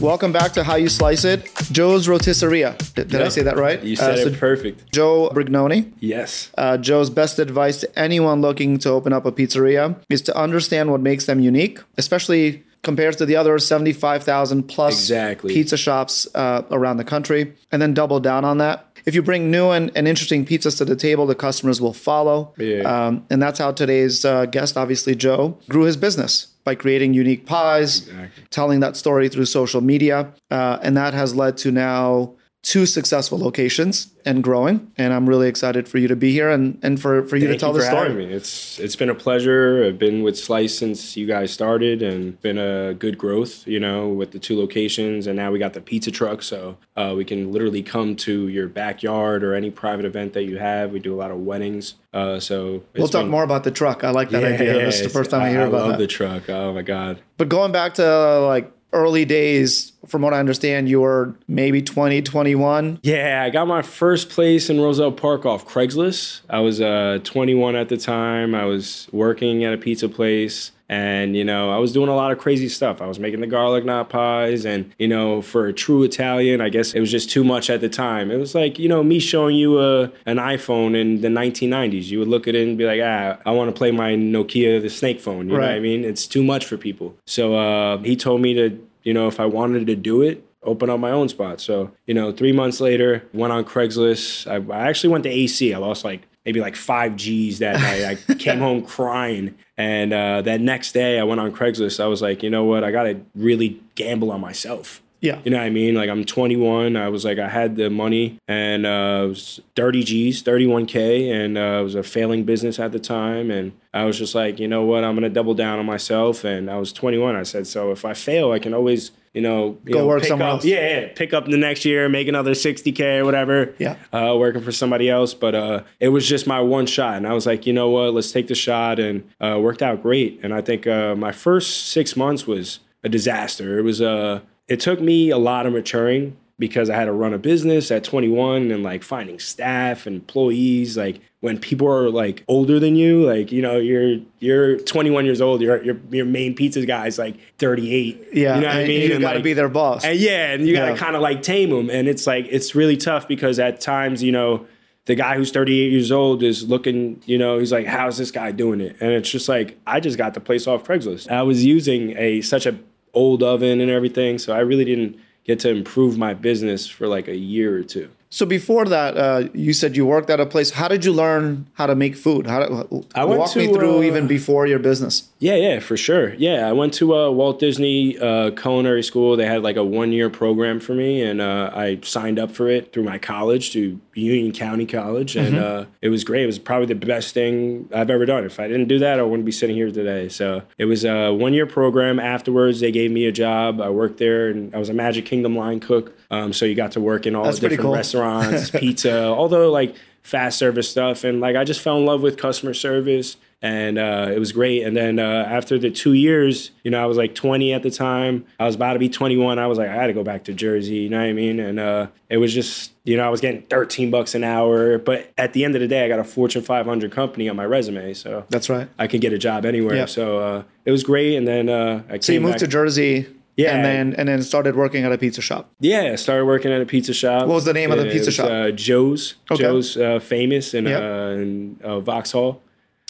Welcome back to How You Slice It. Joe's Rotisseria. Did, did I say that right? You said Uh, so it perfect. Joe Brignoni. Yes. Uh, Joe's best advice to anyone looking to open up a pizzeria is to understand what makes them unique, especially compared to the other 75,000 plus Exactly. pizza shops uh, around the country, and then double down on that. If you bring new and, and interesting pizzas to the table, the customers will follow. Yeah. Um, and that's how today's uh, guest, obviously Joe, grew his business by creating unique pies, Exactly. telling that story through social media. Uh, and that has led to now two successful locations and growing. And I'm really excited for you to be here and, and for, for you Thank to tell you the story. having me. It's it's been a pleasure. I've been with Slice since you guys started, and been a good growth. You know, with the two locations, and now we got the pizza truck, so uh, we can literally come to your backyard or any private event that you have. We do a lot of weddings, uh, so We'll talk been- more about the truck. I like that Yeah, idea. This is the first time I hear about love that. the truck. Oh my god. But going back to uh, like early days, from what I understand, you were maybe 20, 21. Yeah, I got my first place in Roselle Park off Craigslist. I was uh, 21 at the time. I was working at a pizza place. And, you know, I was doing a lot of crazy stuff. I was making the garlic knot pies. And, you know, for a true Italian, I guess it was just too much at the time. It was like, you know, me showing you a, an iPhone in the 1990s. You would look at it and be like, ah, I want to play my Nokia, the snake phone. You know what I mean? It's too much for people. So uh, he told me to, you know, if I wanted to do it, open up my own spot. So, you know, three months later, went on Craigslist. I, I actually went to AC. I lost like maybe like five G's that night. I came home crying. And uh, that next day, I went on Craigslist. I was like, you know what? I got to really gamble on myself. Yeah. You know what I mean? Like I'm 21. I was like I had the money and uh, it was 30 G's, 31k, and uh, it was a failing business at the time. And I was just like, you know what? I'm gonna double down on myself. And I was 21. I said, so if I fail, I can always, you know, you Go know, work somewhere up, else. Yeah, yeah, pick up the next year, make another 60k or whatever. Yeah. uh, working for somebody else. But uh, it was just my one shot, and I was like, you know what? Let's take the shot, and uh, worked out great. And I think uh, my first six months was a disaster. It was uh, it took me a lot of maturing because I had to run a business at 21 and like finding staff and employees. Like when people are like older than you, like you know you're you're 21 years old. Your your your main pizza guy is like 38. Yeah. you know what I mean. You And, got to like, be their boss. and yeah, and you gotta Yeah. kind of like tame them. And it's like it's really tough because at times, you know, the guy who's 38 years old is looking, you know, he's like, how's this guy doing it? And it's just like I just got the place off Craigslist. I was using a such a old oven and everything, so I really didn't get to improve my business for like a year or two. So before that, uh, you said you worked at a place. How did you learn how to make food? How to, I went walk me through uh, even before your business. Yeah, yeah, for sure. Yeah, I went to uh, Walt Disney uh, Culinary School. They had like a one year program for me, and uh, I signed up for it through my college, to Union County College, and uh, it was great. It was probably the best thing I've ever done. If I didn't do that, I wouldn't be sitting here today. So it was a one year program. Afterwards, they gave me a job. I worked there, and I was a Magic Kingdom line cook. Um, so you got to work in all That's the different cool. restaurants, pizza, although like fast service stuff, and like I just fell in love with customer service and uh, it was great. And then uh, after the two years, you know, I was like 20 at the time. I was about to be 21. I was like, I had to go back to Jersey. You know what I mean? And uh, it was just, you know, I was getting 13 bucks an hour. But at the end of the day, I got a Fortune 500 company on my resume, so That's right. I could get a job anywhere. Yeah. So uh, it was great. And then uh, I So you moved back. to Jersey. Yeah. And then and then started working at a pizza shop. Yeah, started working at a pizza shop. What was the name of the pizza was, shop? Uh, Joe's. Okay. Joe's uh, famous in, Yep. uh, in uh, Vauxhall.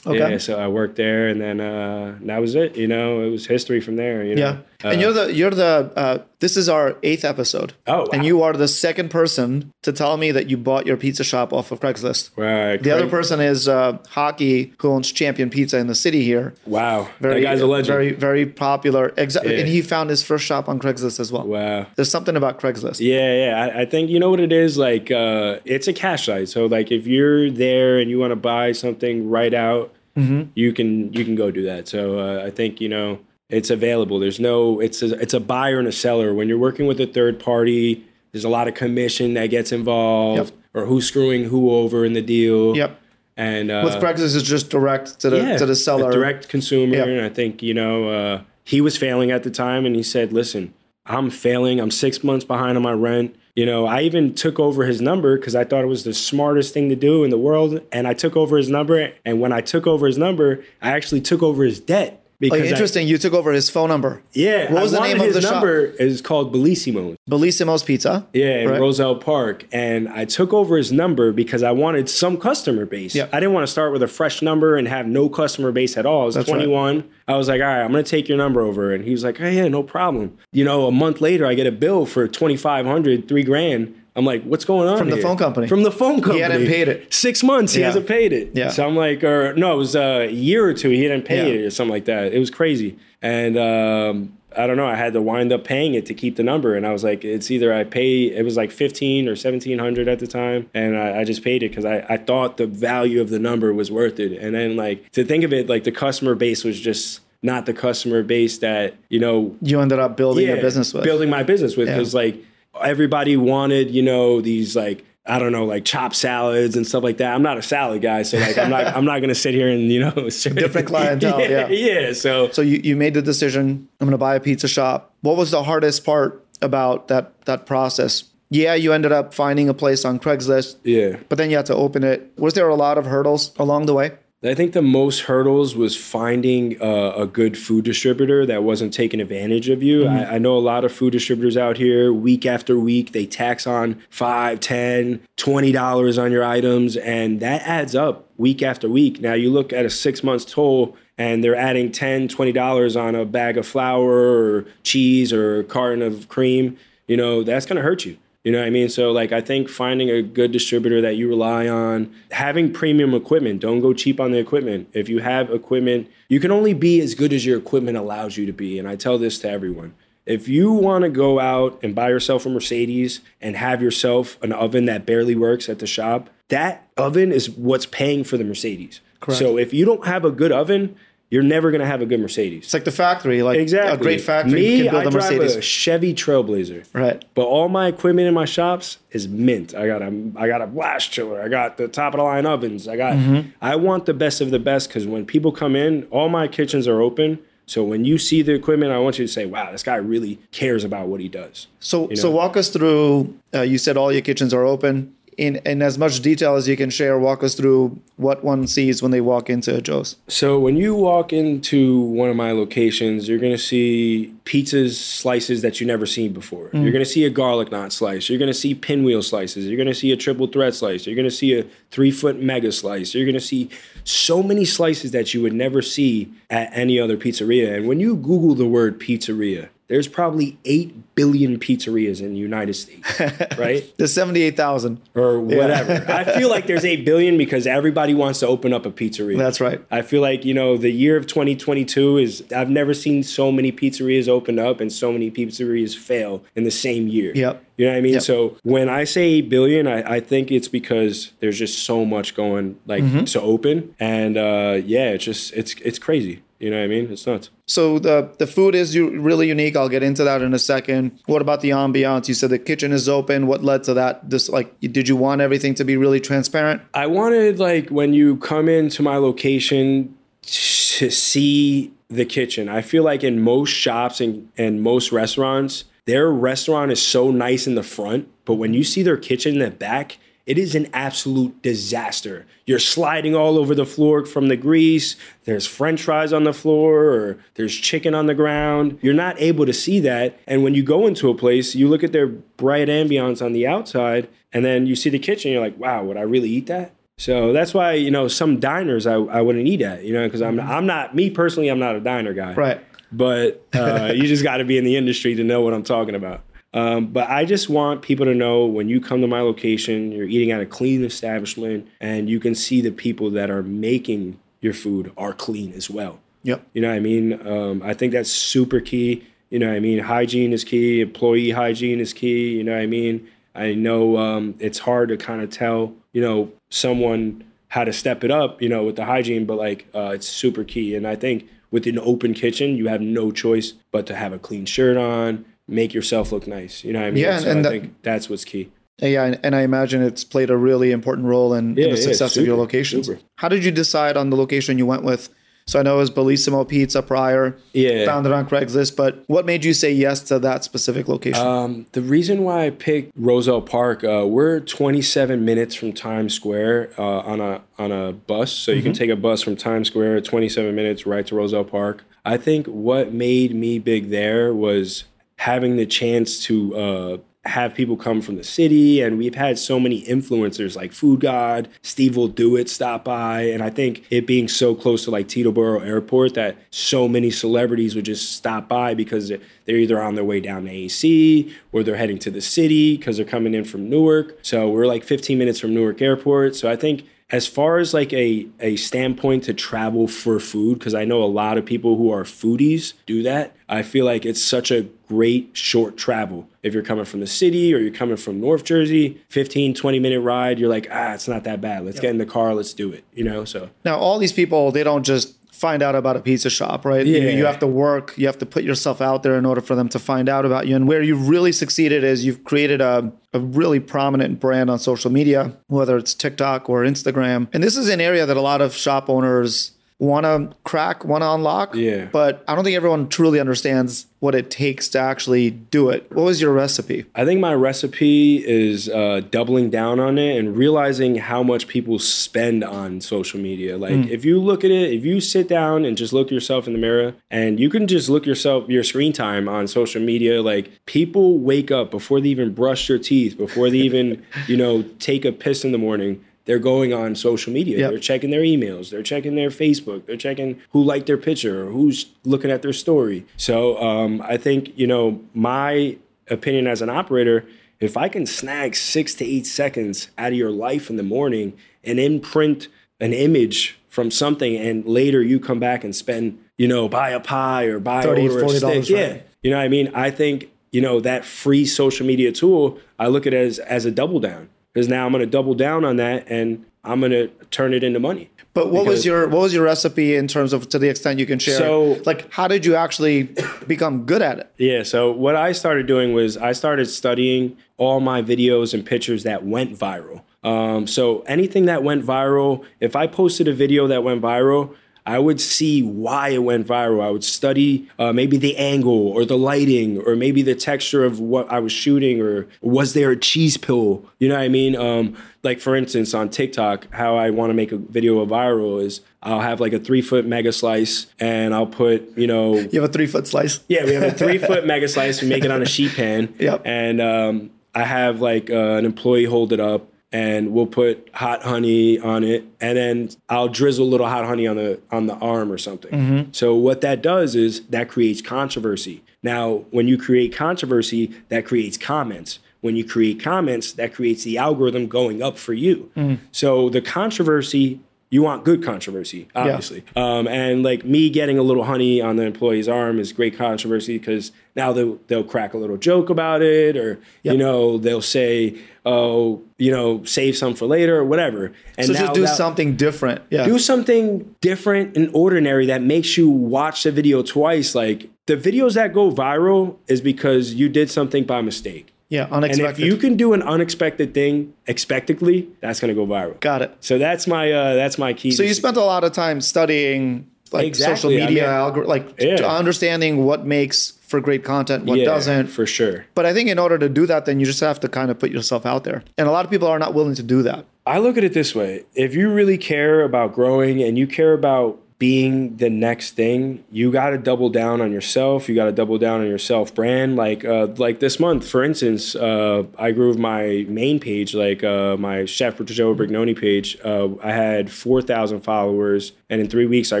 Okay. Yeah, so I worked there, and then uh, that was it. You know, it was history from there. You know? Yeah. And you're the you're the uh, this is our eighth episode. Oh, And you are the second person to tell me that you bought your pizza shop off of Craigslist. Right. The other person is uh, Hakki, who owns Champion Pizza in the city here. Wow, Very, that guy's a legend. Very, very popular. Exactly. Yeah. And he found his first shop on Craigslist as well. wow. There's something about Craigslist. Yeah, yeah. I, I think you know what it is. Like, uh, it's a cash site. So, like, if you're there and you want to buy something right out, Mm-hmm. you can you can go do that. So, uh, I think you know it's available. There's no it's a, it's a buyer and a seller. When you're working with a third party, there's a lot of commission that gets involved, or who's screwing who over in the deal. Yep. And uh, With Craigslist, it's just direct to the to the seller. a direct consumer. Yeah. And I think you know uh, he was failing at the time, and he said, "Listen, I'm failing. I'm six months behind on my rent. You know, I even took over his number because I thought it was the smartest thing to do in the world. And I took over his number. And when I took over his number, I actually took over his debt. Because Oh, I- interesting. you took over his phone number. yeah, What was I the name of his the shop? number is called Bellissimo. Bellissimo's Pizza. Yeah, in Right. Roselle Park. And I took over his number because I wanted some customer base. Yeah. I didn't want to start with a fresh number and have no customer base at all. I was That's right. 21. I was like, all right, I'm going to take your number over. And he was like, hey, yeah, no problem. You know, a month later, I get a bill for 2500 three grand. I'm like, what's going on From the here? phone company. From the phone company. He hadn't paid it. Six months, he Yeah. hasn't paid it. Yeah. So I'm like, or no, it was a year or two. He hadn't paid Yeah. it or something like that. It was crazy. And um, I don't know. I had to wind up paying it to keep the number, and I was like, it's either I pay. It was like fifteen or seventeen hundred at the time, and I, I just paid it because I, I thought the value of the number was worth it. And then like to think of it, like the customer base was just not the customer base that you know You ended up building your business with. building my business with Yeah. because like everybody wanted you know these like I don't know like chopped salads and stuff like that. I'm not a salad guy, so like I'm not I'm not gonna sit here and you know Different clientele, yeah. yeah. So So you, you made the decision, I'm to buy a pizza shop. What was the hardest part about that that process? Yeah, you ended up finding a place on Craigslist, yeah. but then you had to open it. Was there a lot of hurdles along the way? I think the most hurdles was finding uh, a good food distributor that wasn't taking advantage of you. I, I know a lot of food distributors out here, week after week, they tax on five, ten, twenty dollars on your items, and that adds up week after week. Now you look at a six months toll and they're adding 10 20 dollars on a bag of flour or cheese or a carton of cream you know that's going to hurt you you know what I mean? So like I think finding a good distributor that you rely on, having premium equipment, don't go cheap on the equipment. If you have equipment, you can only be as good as your equipment allows you to be. And I tell this to everyone. If you want to go out and buy yourself a Mercedes and have yourself an oven that barely works at the shop, that oven is what's paying for the Mercedes. Correct. So if you don't have a good oven, you're never going to have a good Mercedes. It's like the factory, like Exactly. a great factory Me, can build I a drive Mercedes. a Chevy Trailblazer. Right. But all my equipment in my shops is mint. I got a I got a blast chiller. I got the top of the line ovens. I got Mm-hmm. I want the best of the best because when people come in, all my kitchens are open. So when you see the equipment, I want you to say, "Wow, this guy really cares about what he does." So, so walk us through. Uh, you said all your kitchens are open. In in as much detail as you can share, walk us through what one sees when they walk into Joe's. So when you walk into one of my locations, you're gonna see pizzas slices that you never seen before. Mm. You're gonna see a garlic knot slice. You're gonna see pinwheel slices. You're gonna see a triple threat slice. You're gonna see a three foot mega slice. You're gonna see so many slices that you would never see at any other pizzeria. And when you Google the word pizzeria, there's probably eight billion pizzerias in the United States, right? There's seventy eight thousand. or whatever. I feel like there's 8 billion because everybody wants to open up a pizzeria. That's right. I feel like, you know, the year of 2022 is, I've never seen so many pizzerias open up and so many pizzerias fail in the same year. Yep. You know what I mean? Yep. So when I say 8 billion, I, I think it's because there's just so much going like Mm-hmm. to open. And uh, yeah, it's just, it's, it's crazy. You know what I mean? It's nuts. So the the food is u- really unique. I'll get into that in a second. What about the ambiance? You said the kitchen is open. What led to that? This like, did you want everything to be really transparent? I wanted like when you come into my location to see the kitchen. I feel like in most shops and, and most restaurants, their restaurant is so nice in the front, but when you see their kitchen in the back, it is an absolute disaster. You're sliding all over the floor from the grease. There's french fries on the floor or there's chicken on the ground. You're not able to see that. And when you go into a place, you look at their bright ambiance on the outside and then you see the kitchen, you're like, wow, would I really eat that? So that's why, you know, some diners I, I wouldn't eat at, you know, because I'm, I'm not, me personally, I'm not a diner guy Right. but uh, you just got to be in the industry to know what I'm talking about. Um, but I just want people to know when you come to my location, you're eating at a clean establishment, and you can see the people that are making your food are clean as well. Yep. You know what I mean? Um, I think that's super key. You know what I mean? Hygiene is key. Employee hygiene is key. You know what I mean? I know um, it's hard to kind of tell, you know, someone how to step it up, you know, with the hygiene, but like uh, it's super key. And I think with an open kitchen, you have no choice but to have a clean shirt on, make yourself look nice. You know what I mean? Yeah, so and I that- think that's what's key. Yeah, and- and I imagine it's played a really important role in, Yeah, in the yeah, success of your super, locations. super. How did you decide on the location you went with? So I know it was Bellissimo Pizza prior, Yeah. found it on Craigslist, but what made you say yes to that specific location? Um, the reason why I picked Roselle Park, uh, we're 27 minutes from Times Square uh, on a on a bus, so you can take a bus from Times Square, 27 minutes right to Roselle Park. I think what made me big there was having the chance to uh, have people come from the city and we've had so many influencers like food god steve will do it stop by and i think it being so close to like teterboro airport that so many celebrities would just stop by because they're either on their way down to ac or they're heading to the city because they're coming in from newark. So we're like 15 minutes from newark airport. So i think as far as like a, a standpoint to travel for food because i know a lot of people who are foodies do that i feel like it's such a great short travel. If you're coming from the city or you're coming from north jersey 15 20 minute ride you're like ah it's not that bad. Let's yep. get in the car let's do it you know so. Now all these people they don't just find out about a pizza shop, right? Yeah. You, you, have to work, you have to put yourself out there in order for them to find out about you. And where you've really succeeded is you've created a, a really prominent brand on social media, whether it's TikTok or Instagram. And this is an area that a lot of shop owners want to crack, want to unlock. Yeah. But I don't think everyone truly understands what it takes to actually do it. What was your recipe? I think my recipe is uh, doubling down on it and realizing how much people spend on social media. Like, mm. if you look at it, if you sit down and just look yourself in the mirror and you can just look yourself, your screen time on social media, like, people wake up before they even brush their teeth, before they even, you know, take a piss in the morning they're going on social media. Yep. They're checking their emails. They're checking their Facebook. They're checking who liked their picture or who's looking at their story. So um, I think you know my opinion as an operator. If I can snag six to eight seconds out of your life in the morning and imprint an image from something, and later you come back and spend, you know, buy a pie or buy 30 or a stick, yeah, you know what I mean. I think you know that free social media tool. I look at it as as a double down because now I'm going to double down on that and I'm going to turn it into money. But what was your what was your recipe in terms of to the extent you can share? So like how did you actually become good at it? Yeah, so what I started doing was I started studying all my videos and pictures that went viral. Um, so anything that went viral, if I posted a video that went viral, I would see why it went viral. I would study uh, maybe the angle or the lighting or maybe the texture of what I was shooting or was there a cheese pill? You know what I mean? Um, like for instance, on TikTok, how I want to make a video viral is I'll have like a three foot mega slice and I'll put, you know. You have a three foot slice? Yeah, we have a three foot mega slice. We make it on a sheet pan. Yep. And um, I have like uh, an employee hold it up and we'll put hot honey on it and then I'll drizzle a little hot honey on the on the arm or something. Mm-hmm. So what that does is that creates controversy. Now, when you create controversy, that creates comments. When you create comments, that creates the algorithm going up for you. Mm-hmm. So the controversy you want good controversy, obviously. Yeah. Um, and like me getting a little honey on the employee's arm is great controversy because now they'll, they'll crack a little joke about it, or yep. you know they'll say, "Oh, you know, save some for later," or whatever. And so just do something different. Yeah, do something different and ordinary that makes you watch the video twice. Like the videos that go viral is because you did something by mistake. Yeah, unexpected. And if you can do an unexpected thing expectedly, that's going to go viral. Got it. So that's my uh, that's my key. So you spent a lot of time studying like exactly. social media, I mean, algor- like yeah. understanding what makes for great content, what yeah, doesn't. For sure. But I think in order to do that, then you just have to kind of put yourself out there, and a lot of people are not willing to do that. I look at it this way: if you really care about growing and you care about being the next thing, you got to double down on yourself. You got to double down on your self brand. Like uh, like this month, for instance, uh, I grew my main page, like uh, my Chef Joe Brignoni page. Uh, I had four thousand followers, and in three weeks, I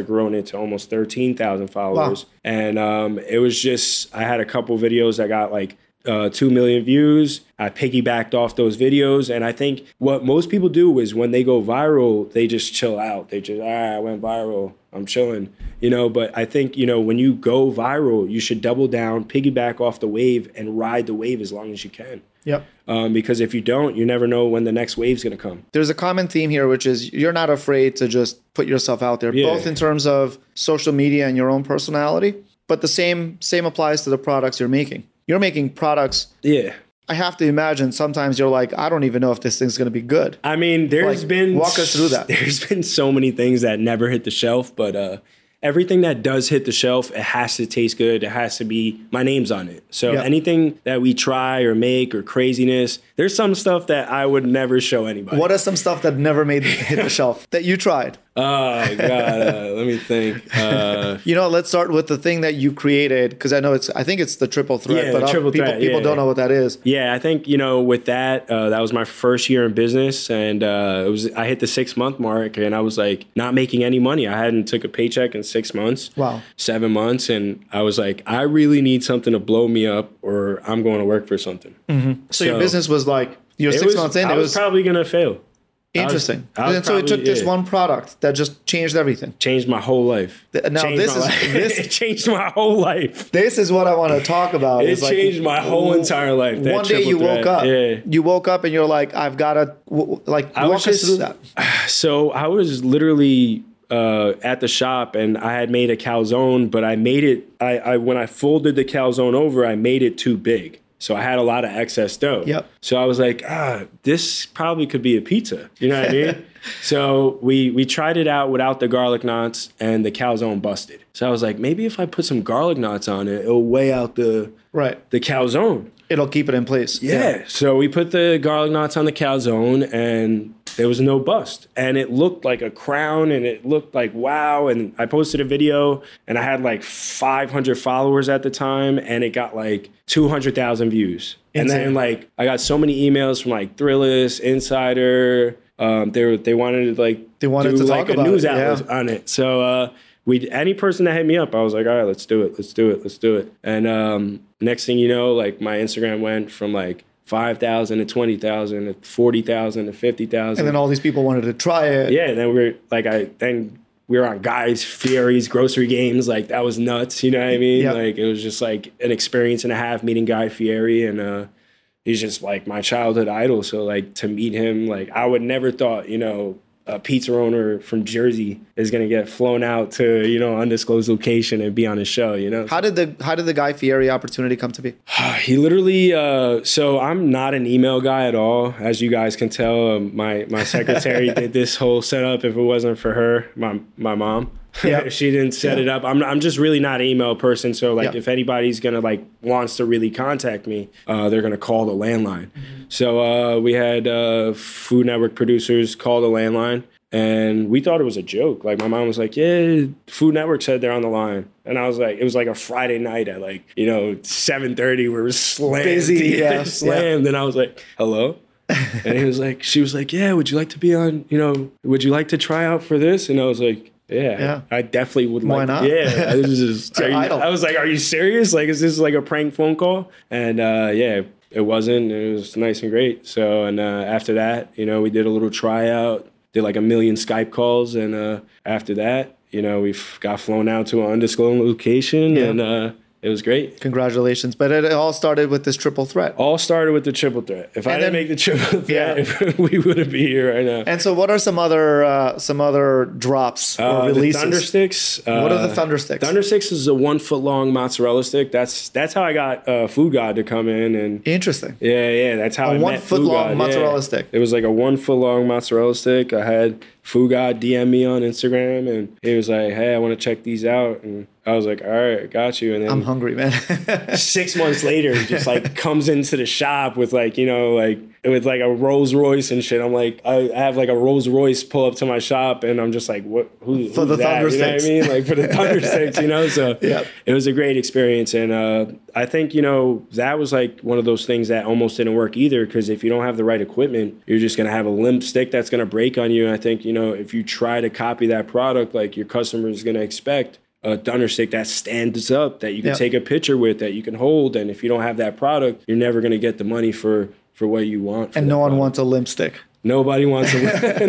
grown it to almost thirteen thousand followers. Wow. And um, it was just I had a couple videos that got like uh, 2 million views. I piggybacked off those videos. And I think what most people do is when they go viral, they just chill out. They just, ah, I went viral. I'm chilling, you know. But I think, you know, when you go viral, you should double down, piggyback off the wave, and ride the wave as long as you can. Yep. Um, because if you don't, you never know when the next wave's going to come. There's a common theme here, which is you're not afraid to just put yourself out there, yeah. both in terms of social media and your own personality, but the same same applies to the products you're making you're making products. Yeah. I have to imagine sometimes you're like, I don't even know if this thing's to be good. I mean, there's like, been walk us through that. There's been so many things that never hit the shelf, but uh, everything that does hit the shelf, it has to taste good. It has to be my name's on it. So yep. anything that we try or make or craziness, there's some stuff that I would never show anybody. What are some stuff that never made hit the shelf that you tried? Oh god, uh, let me think. Uh, You know, let's start with the thing that you created because I know it's. I think it's the triple threat, Yeah, but triple people threat, people yeah, don't yeah. know what that is. yeah, I think you know with that, uh, that was my first year in business, and uh, it was I hit the six month mark, and I was like not making any money. I hadn't took a paycheck in six months. Wow. seven months, and I was like, I really need something to blow me up, or I'm going to work for something. So, your business was like you're six was- months in. I it was, was, probably gonna fail. Interesting, I was and so it took this yeah. one product that just changed everything. Changed my whole life. Th- now changed this is- life. this- it changed my whole life. This is what I want to talk about. It is like, changed my whole entire life. that one day you woke up. Yeah. You woke up and you're like, I've got to like I walk was us through that. So I was literally uh, at the shop and I had made a calzone, but I made it. I, I when I folded the calzone over, I made it too big. So I had a lot of excess dough. Yep. So I was like, ah, this probably could be a pizza. You know what I mean? So we we tried it out without the garlic knots, and the calzone busted. So I was like, maybe if I put some garlic knots on it, it'll weigh out the Right. the calzone. It'll keep it in place. Yeah. So we put the garlic knots on the calzone and there was no bust. And it looked like a crown and it looked like wow. And I posted a video and I had like 500 followers at the time and it got like 200,000 views. And then like I got so many emails from like Thrillist, Insider. Um, they were, they wanted to like They wanted do to like talk a news it, outlet yeah. on it. So uh, we any person that hit me up, I was like, all right, let's do it, let's do it, let's do it. And um, next thing you know, like my Instagram went from like five thousand to twenty thousand to forty thousand to fifty thousand. And then all these people wanted to try it. yeah, and then we are like I then we were on Guys Fieri's grocery games. Like that was nuts. You know what I mean? Yeah. Like it was just like an experience and a half meeting Guy Fieri and uh he's just like my childhood idol. So like to meet him, like I would never thought, you know, a pizza owner from Jersey is gonna get flown out to, you know, undisclosed location and be on his show, you know? How did the how did the Guy Fieri opportunity come to be? He literally. Uh, so I'm not an email guy at all, as you guys can tell. Um, my my secretary did this whole setup. If it wasn't for her, my my mom, Yeah. she didn't set Yeah. it up. I'm I'm just really not an email person. So like, Yeah. if anybody's gonna like wants to really contact me, uh, they're gonna call the landline. So uh, we had uh, Food Network producers call the landline. And we thought it was a joke. Like my mom was like, "Yeah, Food Network said they're on the line," and I was like, "It was like a Friday night at like you know seven thirty. We were slammed, Busy, yeah, slammed." And I was like, "Hello," and he was like, "She was like, yeah, would you like to be on? You know, would you like to try out for this?" And I was like, "Yeah, Yeah. I definitely would Why not? Yeah, I was just, your are you-. I was like, "Are you serious? Like, is this like a prank phone call?" And uh, yeah, it wasn't. It was nice and great. So, and uh, after that, you know, we did a little tryout, did like a million Skype calls, and uh, after that, you know, we got flown out to an undisclosed location, Yeah. and uh, it was great. Congratulations. But it all started with this triple threat. All started with the triple threat. If I And didn't then- make the triple threat, we wouldn't be here right now. And so what are some other uh, some other drops or Uh, the releases? Thunder Sticks. what are the uh, Thunder Sticks? Thunder Sticks is a one foot long mozzarella stick. That's that's how I got uh, Food God to come in and Interesting. yeah, yeah. That's how A I one foot long God, mozzarella yeah. stick. It was like a one foot long mozzarella stick. I had Food God DM me on Instagram and he was like, "Hey, I want to check these out." And I was like, "All right, got you." And then I'm hungry, man. six months later, he just like comes into the shop with like you know like with like a Rolls Royce and shit. I'm like, I have like a Rolls Royce pull up to my shop, and I'm just like, what? Who? For who's the that? Thunder You know what I mean? Like for the Thunder Sticks, you know. So Yep. it was a great experience, and uh, I think you know that was like one of those things that almost didn't work either because if you don't have the right equipment, you're just gonna have a limp stick that's gonna break on you. And I think you know if you try to copy that product, like your customer is gonna expect a thunder stick that stands up that you can Yeah. take a picture with that you can hold and if you don't have that product you're never going to get the money for for what you want and no one wants a limp stick. nobody wants a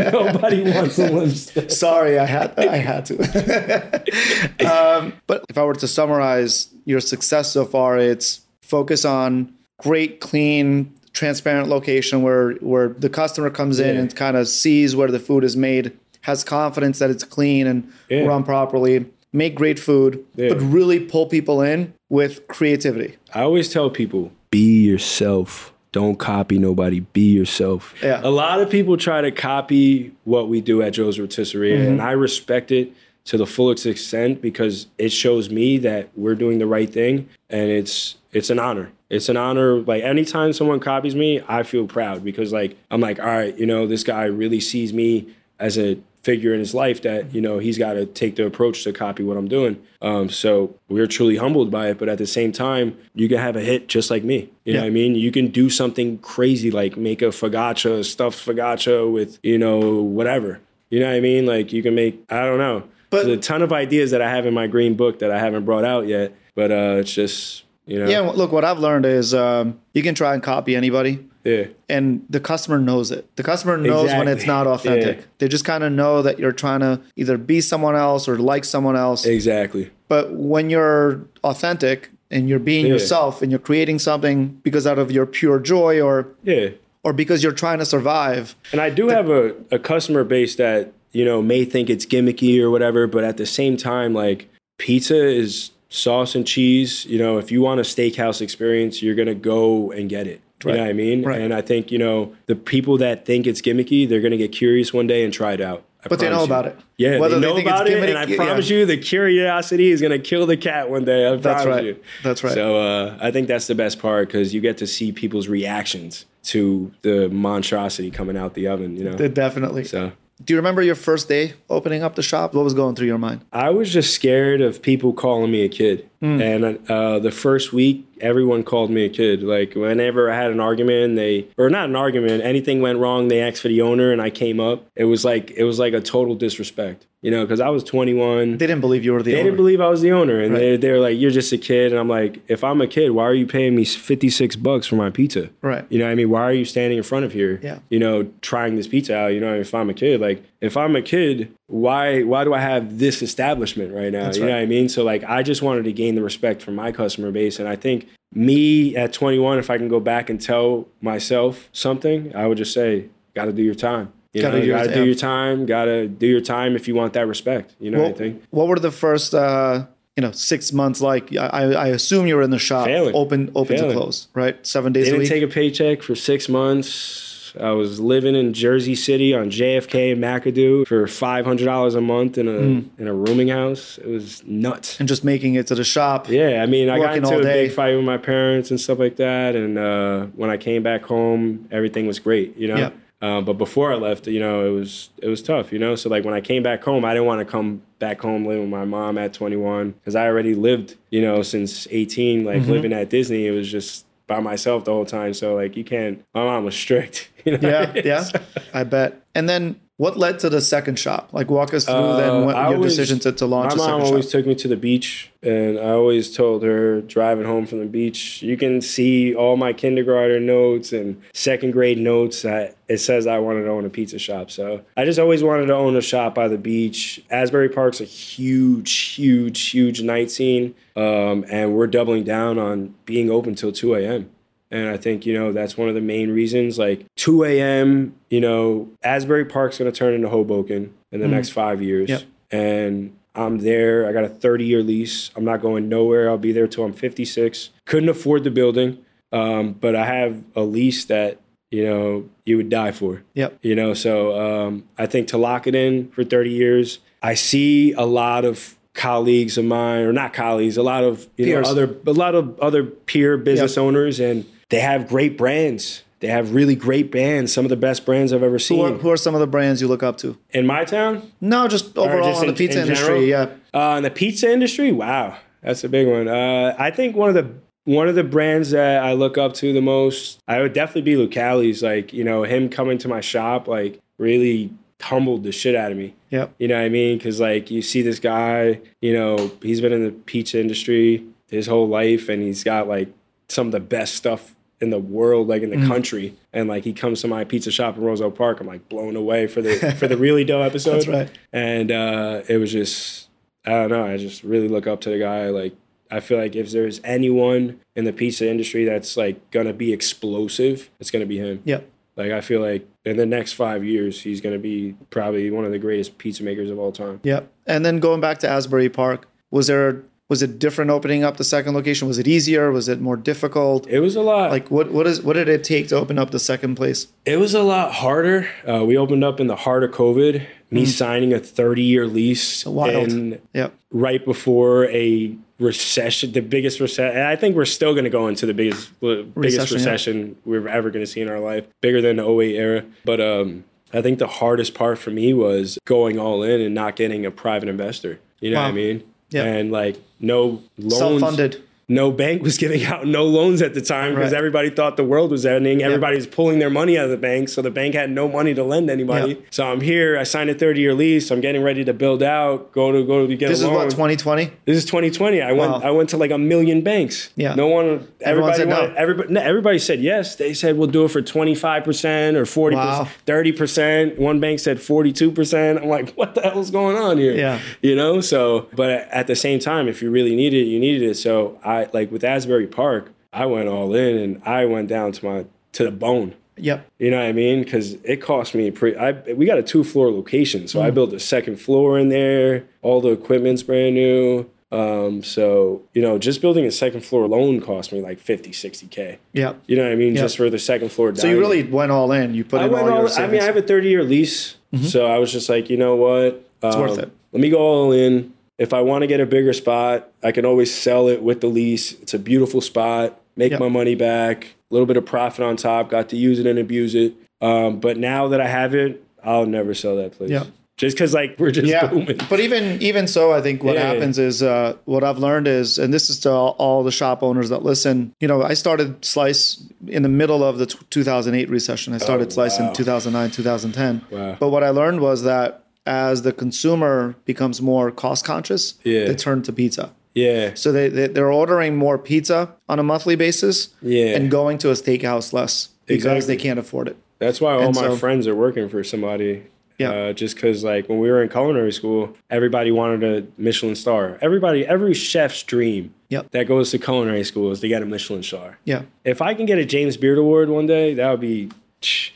nobody wants a limp stick Sorry, I had I had to. um, but if I were to summarize your success so far, it's focus on great, clean, transparent location where where the customer comes in and kind of sees where the food is made, has confidence that it's clean and Yeah. run properly. Make great food, Yeah. but really pull people in with creativity. i always tell people be yourself don't copy nobody be yourself Yeah. a lot of people try to copy what we do at joe's rotisseria Mm-hmm. and i respect it to the fullest extent because it shows me that we're doing the right thing and it's it's an honor it's an honor like anytime someone copies me i feel proud because like i'm like all right you know this guy really sees me as a figure in his life that you know he's got to take the approach to copy what I'm doing. Um, so we're truly humbled by it, but at the same time, you can have a hit just like me. You know what I mean? You can do something crazy like make a focaccia, stuffed focaccia with you know whatever. You know what I mean? Like you can make I don't know. But There's a ton of ideas that I have in my green book that I haven't brought out yet, but uh, it's just you know. Yeah, look, what I've learned is um, you can try and copy anybody. Yeah. And the customer knows it. The customer knows exactly. when it's not authentic. Yeah. They just kind of know that you're trying to either be someone else or like someone else. Exactly. But when you're authentic and you're being yeah. yourself and you're creating something because out of your pure joy or yeah or because you're trying to survive. And I do the, have a, a customer base that, you know, may think it's gimmicky or whatever, but at the same time, like pizza is sauce and cheese. You know, if you want a steakhouse experience, you're gonna go and get it. You right. know what I mean? Right. And I think, you know, the people that think it's gimmicky, they're gonna get curious one day and try it out. I but they know you. about it. Yeah, Whether they know they about it, and I promise yeah. you, the curiosity is going to kill the cat one day. I that's right. You. That's right. So uh, I think that's the best part because you get to see people's reactions to the monstrosity coming out the oven. You know, definitely. So do you remember your first day opening up the shop? What was going through your mind? I was just scared of people calling me a kid. Mm. And uh, the first week, everyone called me a kid. Like whenever I had an argument, they or not an argument, anything went wrong, they asked for the owner, and I came up. It was like it was like a total disrespect you know, because I was 21. They didn't believe you were the they owner. didn't believe I was the owner. And right. they, they were like, you're just a kid. And I'm like, if I'm a kid, why are you paying me 56 bucks for my pizza? Right. You know what I mean? Why are you standing in front of here, yeah. you know, trying this pizza out? You know, if I'm a kid, like, if I'm a kid, why why do I have this establishment right now? That's you right. know what I mean? So, like, I just wanted to gain the respect from my customer base. And I think me at 21, if I can go back and tell myself something, I would just say, got to do your time. You gotta, know, you gotta do your time. Gotta do your time if you want that respect. You know, what, I think. What were the first, uh, you know, six months like? I, I assume you were in the shop, Failing. open, open Failing. to close, right? Seven days. Didn't a week. take a paycheck for six months. I was living in Jersey City on JFK and McAdoo for five hundred dollars a month in a mm. in a rooming house. It was nuts. And just making it to the shop. Yeah, I mean, I got into a big fight with my parents and stuff like that. And uh, when I came back home, everything was great. You know. Yeah. Uh, but before I left, you know, it was it was tough, you know. So like when I came back home, I didn't want to come back home living with my mom at 21 because I already lived, you know, since 18, like mm-hmm. living at Disney. It was just by myself the whole time. So like you can't. My mom was strict. You know? Yeah, yeah, I bet. And then what led to the second shop? Like, walk us through uh, then what, your always, decision to, to launch. My mom always shop. took me to the beach, and I always told her driving home from the beach, you can see all my kindergarten notes and second grade notes that it says I wanted to own a pizza shop. So I just always wanted to own a shop by the beach. Asbury Park's a huge, huge, huge night scene, um, and we're doubling down on being open till 2 a.m. And I think, you know, that's one of the main reasons. Like 2 a.m., you know, Asbury Park's going to turn into Hoboken in the mm. next five years. Yep. And I'm there. I got a 30 year lease. I'm not going nowhere. I'll be there till I'm 56. Couldn't afford the building, um, but I have a lease that, you know, you would die for. Yep. You know, so um, I think to lock it in for 30 years, I see a lot of colleagues of mine, or not colleagues, a lot of you know other a lot of other peer business yep. owners, and they have great brands. They have really great brands, some of the best brands I've ever seen. Who are, who are some of the brands you look up to? In my town? No, just overall just in, in, the pizza in industry, general? yeah. Uh, in the pizza industry, wow, that's a big one. Uh, I think one of the one of the brands that I look up to the most, I would definitely be Lucali's. Like, you know, him coming to my shop, like, really humbled the shit out of me. Yep. You know what I mean? Because, like, you see this guy, you know, he's been in the pizza industry his whole life and he's got, like, some of the best stuff in the world, like in the mm. country. And like he comes to my pizza shop in Roselle Park, I'm like blown away for the for the really dope episode. That's right. And uh, it was just I don't know. I just really look up to the guy. Like I feel like if there's anyone in the pizza industry that's like gonna be explosive, it's gonna be him. Yep. Like I feel like in the next five years, he's gonna be probably one of the greatest pizza makers of all time. Yep. And then going back to Asbury Park, was there was it different opening up the second location? Was it easier? Was it more difficult? It was a lot. Like what what is what did it take to open up the second place? It was a lot harder. Uh, we opened up in the heart of COVID. Me mm. signing a 30 year lease, Wild. and yep. right before a recession, the biggest recession. I think we're still going to go into the biggest biggest recession, recession yeah. we're ever going to see in our life, bigger than the 08 era. But um, I think the hardest part for me was going all in and not getting a private investor. You know Wow. what I mean? Yeah. And like no loans. Self-funded. No bank was giving out no loans at the time because Right. everybody thought the world was ending. Everybody's pulling their money out of the bank, so the bank had no money to lend anybody. Yeah. So I'm here. I signed a 30 year lease. I'm getting ready to build out. Go to go to get This a is what 2020. This is 2020. I went. I went to like a million banks. Yeah. No one. Everybody said no. Everybody. no, everybody said yes. They said we'll do it for 25 percent or 40 Wow. percent, 30 percent. One bank said 42 percent. I'm like, what the hell's going on here? Yeah. You know. So, but at the same time, if you really needed it, you needed it. So I like with Asbury Park, I went all in and I went down to my to the bone. Yep. You know what I mean? Because it cost me pretty. I we got a two floor location, so I mm. built a second floor in there. All the equipment's brand new. Um, so you know, just building a second floor alone cost me like 50, 60 k. Yep. You know what I mean? Yeah. Just for the second floor. So you really went all in. You put I in all all. I mean, I have a thirty year lease, mm-hmm. so I was just like, you know what? It's worth um, it. Let me go all in. If I want to get a bigger spot, I can always sell it with the lease. It's a beautiful spot. Make Yep. my money back. A little bit of profit on top. Got to use it and abuse it. Um, but now that I have it, I'll never sell that place. Yep. Just because like we're just yeah, booming. but even even so, I think what Yeah. happens is uh, what I've learned is, and this is to all, all the shop owners that listen. You know, I started Slice in the middle of the t- 2008 recession. I started Slice Oh, wow. in 2009, 2010. Wow. But what I learned was that as the consumer becomes more cost conscious, Yeah. they turn to pizza. Yeah. So they, they they're ordering more pizza on a monthly basis, Yeah. and going to a steakhouse less because Exactly. they can't afford it. That's why all And my so- friends are working for somebody. Yeah. Uh, just because, like, when we were in culinary school, everybody wanted a Michelin star. Everybody, every chef's dream Yep. that goes to culinary school is to get a Michelin star. Yeah. If I can get a James Beard Award one day, that would be.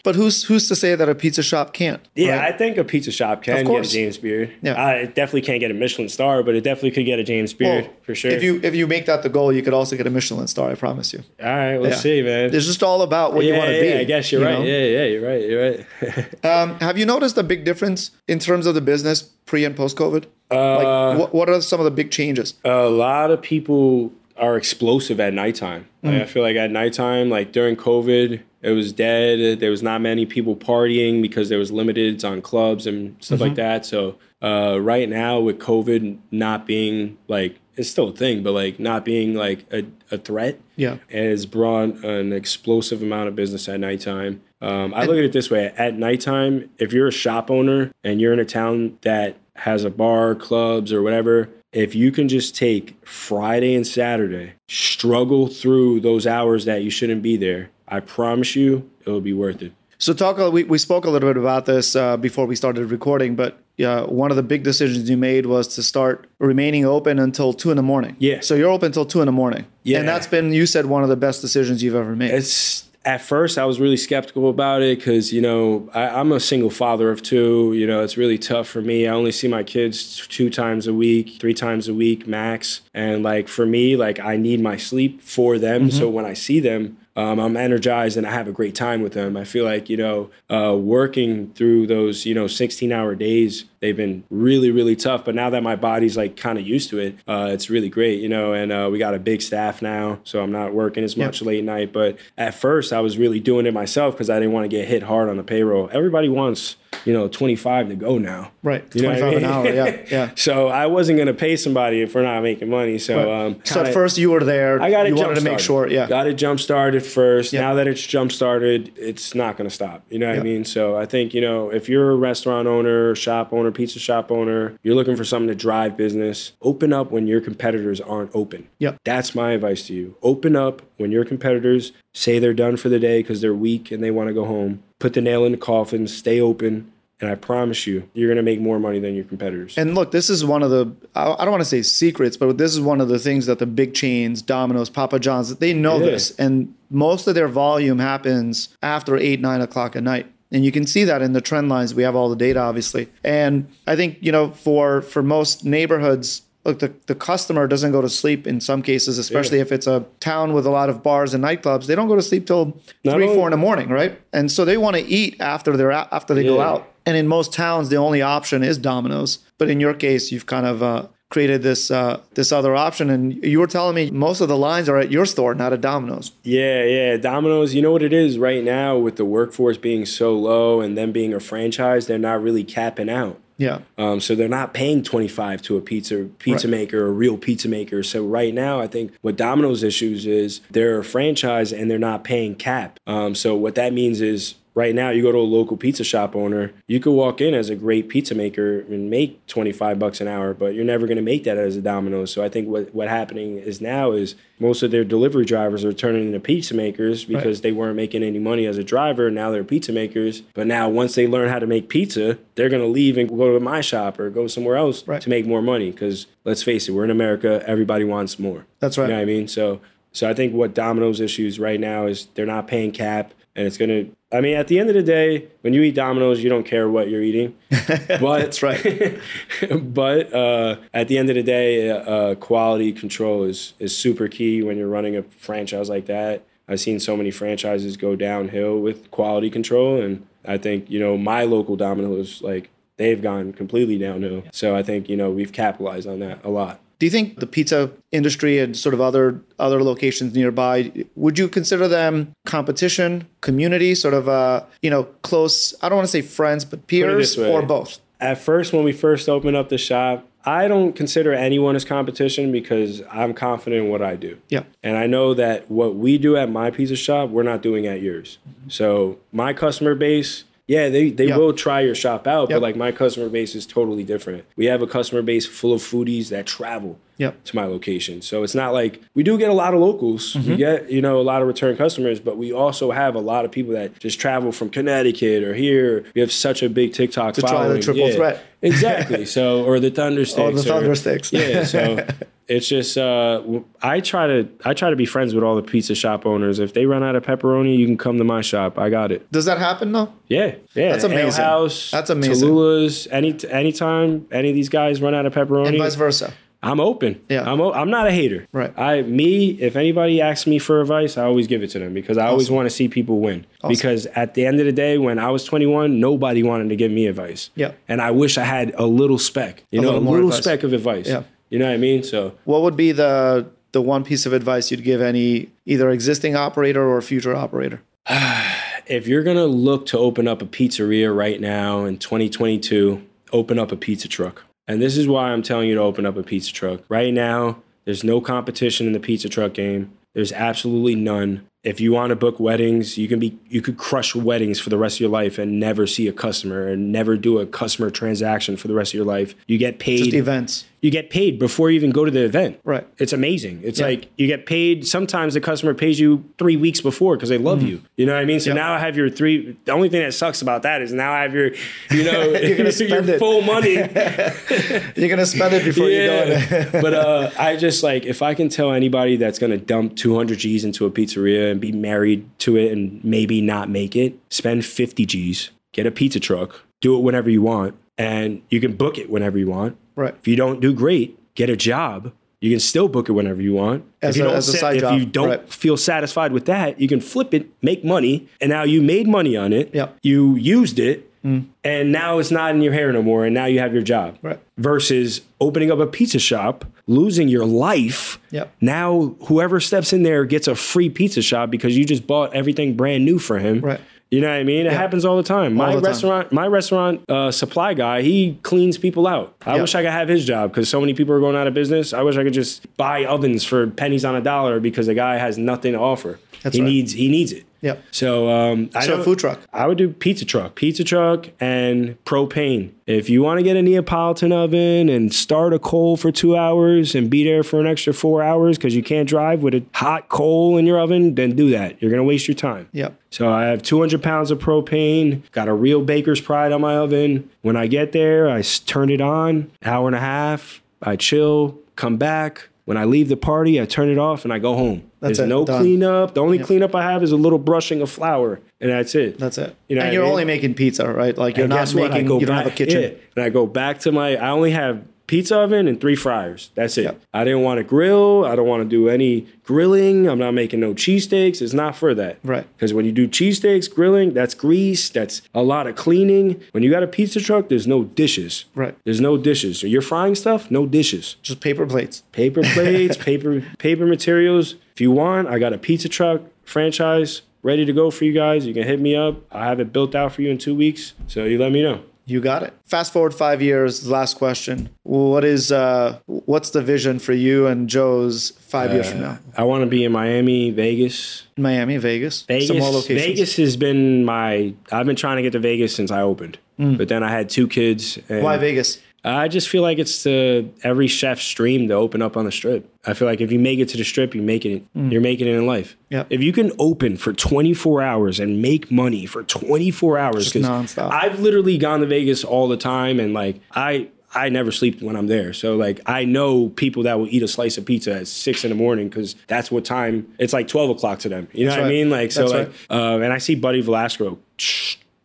But who's who's to say that a pizza shop can't? Yeah, right? I think a pizza shop can get a. James Beard. Yeah. It definitely can't get a Michelin star, but it definitely could get a James Beard Well, for sure. If you if you make that the goal, you could also get a Michelin star. I promise you. all right, we'll Yeah. see, man. It's just all about what yeah, you want to yeah, be. I guess you're you right. know? Yeah, yeah, you're right. You're right. Um, have you noticed a big difference in terms of the business pre and post COVID? Uh, like, what, what are some of the big changes? a lot of people are explosive at nighttime. Like, Mm. I feel like at nighttime, like during COVID, it was dead. There was not many people partying because there was limited on clubs and stuff Mm-hmm. like that. So uh, right now, with COVID not being like it's still a thing, but like not being like a, a threat, Yeah. it has brought an explosive amount of business at nighttime. Um, I look at it this way: at nighttime, if you're a shop owner and you're in a town that has a bar, clubs, or whatever, if you can just take Friday and Saturday, struggle through those hours that you shouldn't be there, I promise you, it will be worth it. So talk. We, we spoke a little bit about this uh, before we started recording, but uh, one of the big decisions you made was to start remaining open until two in the morning. Yeah. So you're open until two in the morning. Yeah. And that's been you said one of the best decisions you've ever made. it's at first I was really skeptical about it because you know I, I'm a single father of two. You know it's really tough for me. I only see my kids two times a week, three times a week max, and like for me, like I need my sleep for them. So when I see them. Um, I'm energized and I have a great time with them. I feel like you know, uh, working through those you know 16 hour days, they've been really really tough. But now that my body's like kind of used to it, uh, it's really great. You know, and uh, we got a big staff now, so I'm not working as much late night. But at first, I was really doing it myself because I didn't want to get hit hard on the payroll. Everybody wants you know 25 to go now. right. You know what I 25 an hour. Yeah. Yeah. So I wasn't gonna pay somebody if we're not making money. So um, so at first you were there. I got it You wanted to make sure. Yeah. Got it jump started first. Yeah. Now that it's jump started, it's not going to stop. You know what Yeah. I mean? So I think, you know, if you're a restaurant owner, shop owner, pizza shop owner, you're looking for something to drive business, open up when your competitors aren't open. Yep. That's my advice to you. Open up when your competitors say they're done for the day because they're weak and they want to go home. Put the nail in the coffin, stay open. And I promise you, you're going to make more money than your competitors. And look, this is one of the, I don't want to say secrets, but this is one of the things that the big chains, Domino's, Papa John's, they know Yeah. this. And most of their volume happens after eight, nine o'clock at night. And you can see that in the trend lines. We have all the data, obviously. And I think, you know, for for most neighborhoods, look, the, the customer doesn't go to sleep in some cases, especially if it's a town with a lot of bars and nightclubs. They don't go to sleep till Not three, only- four in the morning, right? And so they want to eat after they're out, after they go out. And in most towns, the only option is Domino's. But in your case, you've kind of uh, created this uh, this other option. And you were telling me most of the lines are at your store, not at Domino's. Yeah, yeah. Domino's, you know what it is right now with the workforce being so low and them being a franchise, they're not really capping out. Yeah. Um, so they're not paying 25 to a pizza pizza right. maker, a real pizza maker. So right now, I think what Domino's issues is they're a franchise and they're not paying cap. Um, so what that means is right now you go to a local pizza shop owner you could walk in as a great pizza maker and make 25 bucks an hour but you're never going to make that as a domino's. So i think what what happening is now is most of their delivery drivers are turning into pizza makers because right. they weren't making any money as a driver now they're pizza makers. But now once they learn how to make pizza they're going to leave and go to my shop or go somewhere else right. to make more money because let's face it we're in america everybody wants more. That's right. you know what i mean? So so I think what Domino's issues right now is they're not paying cap and it's going to I mean, at the end of the day, when you eat Domino's, you don't care what you're eating. But, That's right. but uh, at the end of the day, uh, quality control is is super key when you're running a franchise like that. I've seen so many franchises go downhill with quality control, and I think you know my local Domino's like they've gone completely downhill. So I think you know we've capitalized on that a lot. Do you think the pizza industry and sort of other other locations nearby would you consider them competition, community, sort of uh, you know, close, I don't want to say friends, but peers or both? At first when we first opened up the shop, I don't consider anyone as competition because I'm confident in what I do. Yeah. And I know that what we do at my pizza shop, we're not doing at yours. So my customer base yeah, they, they yep. will try your shop out, yep. but like my customer base is totally different. We have a customer base full of foodies that travel yep. to my location. So it's not like we do get a lot of locals. Mm-hmm. We get, you know, a lot of return customers, but we also have a lot of people that just travel from Connecticut or here. We have such a big TikTok to following. try the triple yeah, threat. exactly. So or the thunder sticks. Or the thunder or, sticks. yeah. So it's just uh, I try to I try to be friends with all the pizza shop owners. If they run out of pepperoni, you can come to my shop. I got it. Does that happen though? Yeah, yeah. That's amazing. Ale House, That's amazing. Talula's, any anytime any of these guys run out of pepperoni, and vice versa. I'm open. Yeah. I'm, o- I'm not a hater. Right. I me if anybody asks me for advice, I always give it to them because I always want to see people win. Awesome. Because at the end of the day, when I was 21, nobody wanted to give me advice. Yeah. And I wish I had a little speck, you a know, little a little advice. speck of advice. Yeah. You know what I mean? So what would be the the one piece of advice you'd give any either existing operator or future operator? if you're gonna look to open up a pizzeria right now in 2022, open up a pizza truck. And this is why I'm telling you to open up a pizza truck. Right now, there's no competition in the pizza truck game. There's absolutely none if you want to book weddings, you can be you could crush weddings for the rest of your life and never see a customer and never do a customer transaction for the rest of your life. You get paid Just events. You get paid before you even go to the event. Right. It's amazing. It's yeah. like you get paid. Sometimes the customer pays you three weeks before because they love mm-hmm. you. You know what I mean? So yep. now I have your three. The only thing that sucks about that is now I have your, you know, you're gonna spend your it. full money. you're gonna spend it before yeah. you go. but uh, I just like if I can tell anybody that's gonna dump 200 G's into a pizzeria and be married to it and maybe not make it, spend 50 G's, get a pizza truck, do it whenever you want, and you can book it whenever you want Right. If you don't do great, get a job. You can still book it whenever you want. As if you a, don't, as a side if job. you don't right. feel satisfied with that, you can flip it, make money, and now you made money on it. Yep. You used it, mm. and now it's not in your hair no more, and now you have your job. Right. Versus opening up a pizza shop, losing your life. Yep. Now whoever steps in there gets a free pizza shop because you just bought everything brand new for him. Right. You know what I mean? It yeah. happens all the time. All my the restaurant, time. my restaurant uh, supply guy, he cleans people out. I wish I could have his job because so many people are going out of business. I wish I could just buy ovens for pennies on a dollar because the guy has nothing to offer. That's he right. needs he needs it. Yeah. So um, I so food truck. I would do pizza truck, pizza truck, and propane. If you want to get a Neapolitan oven and start a coal for two hours and be there for an extra four hours because you can't drive with a hot coal in your oven, then do that. You're gonna waste your time. Yep. So I have 200 pounds of propane. Got a real Bakers Pride on my oven. When I get there, I turn it on. Hour and a half. I chill. Come back when I leave the party, I turn it off and I go home. That's There's it, no done. cleanup. The only yep. cleanup I have is a little brushing of flour, and that's it. That's it. You know, and you're I mean? only making pizza, right? Like you're and not making. You don't back, have a kitchen. Yeah. And I go back to my. I only have pizza oven and three fryers. That's it. Yep. I didn't want to grill. I don't want to do any grilling. I'm not making no cheesesteaks. It's not for that. Right. Because when you do cheesesteaks, grilling, that's grease. That's a lot of cleaning. When you got a pizza truck, there's no dishes. Right. There's no dishes. So you're frying stuff, no dishes. Just paper plates. Paper plates, paper paper materials. If you want, I got a pizza truck franchise ready to go for you guys. You can hit me up. I have it built out for you in two weeks. So you let me know. You got it. Fast forward five years. Last question. What is uh, what's the vision for you and Joe's five uh, years from now? Uh, I want to be in Miami, Vegas. Miami, Vegas. Vegas. Some more locations. Vegas has been my. I've been trying to get to Vegas since I opened, mm. but then I had two kids. Why Vegas? I just feel like it's every chef's dream to open up on the strip. I feel like if you make it to the strip, you make it. Mm. You're making it in life. Yep. If you can open for 24 hours and make money for 24 hours, because nonstop. I've literally gone to Vegas all the time, and like I I never sleep when I'm there. So like I know people that will eat a slice of pizza at six in the morning because that's what time it's like twelve o'clock to them. You know that's what right. I mean? Like so that's like right. uh, and I see Buddy Valastro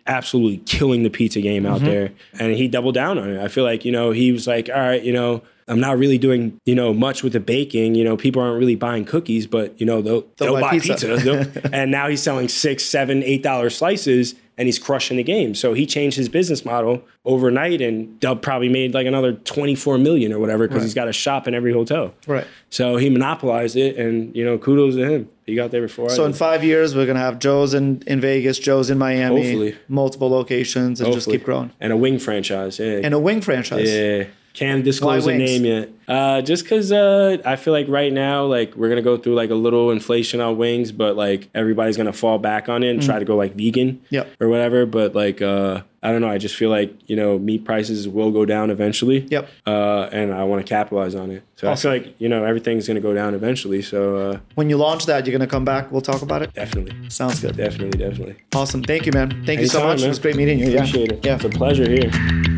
absolutely killing the pizza game out mm-hmm. there. And he doubled down on it. I feel like, you know, he was like, all right, you know, I'm not really doing, you know, much with the baking. You know, people aren't really buying cookies, but you know, they'll, they'll, they'll buy, pizza. pizza. and now he's selling six, seven, eight dollar slices and he's crushing the game. So he changed his business model overnight and Dub probably made like another 24 million or whatever because right. he's got a shop in every hotel. Right. So he monopolized it and, you know, kudos to him. He got there before. So in five years, we're gonna have Joe's in, in Vegas, Joe's in Miami, Hopefully. multiple locations, and Hopefully. just keep growing. And a wing franchise, yeah. And a wing franchise. Yeah. Can't disclose a name yet. Uh, just because uh, I feel like right now, like we're gonna go through like a little inflation on wings, but like everybody's gonna fall back on it and mm. try to go like vegan, yep. or whatever. But like, uh, I don't know. I just feel like you know meat prices will go down eventually. Yep. Uh, and I want to capitalize on it. So awesome. I feel like you know everything's gonna go down eventually. So uh, when you launch that, you're gonna come back. We'll talk about it. Definitely. Sounds good. Definitely, definitely. Awesome. Thank you, man. Thank Anytime, you so much. Man. It was great meeting you. Appreciate yeah. it. Yeah. It's a pleasure here.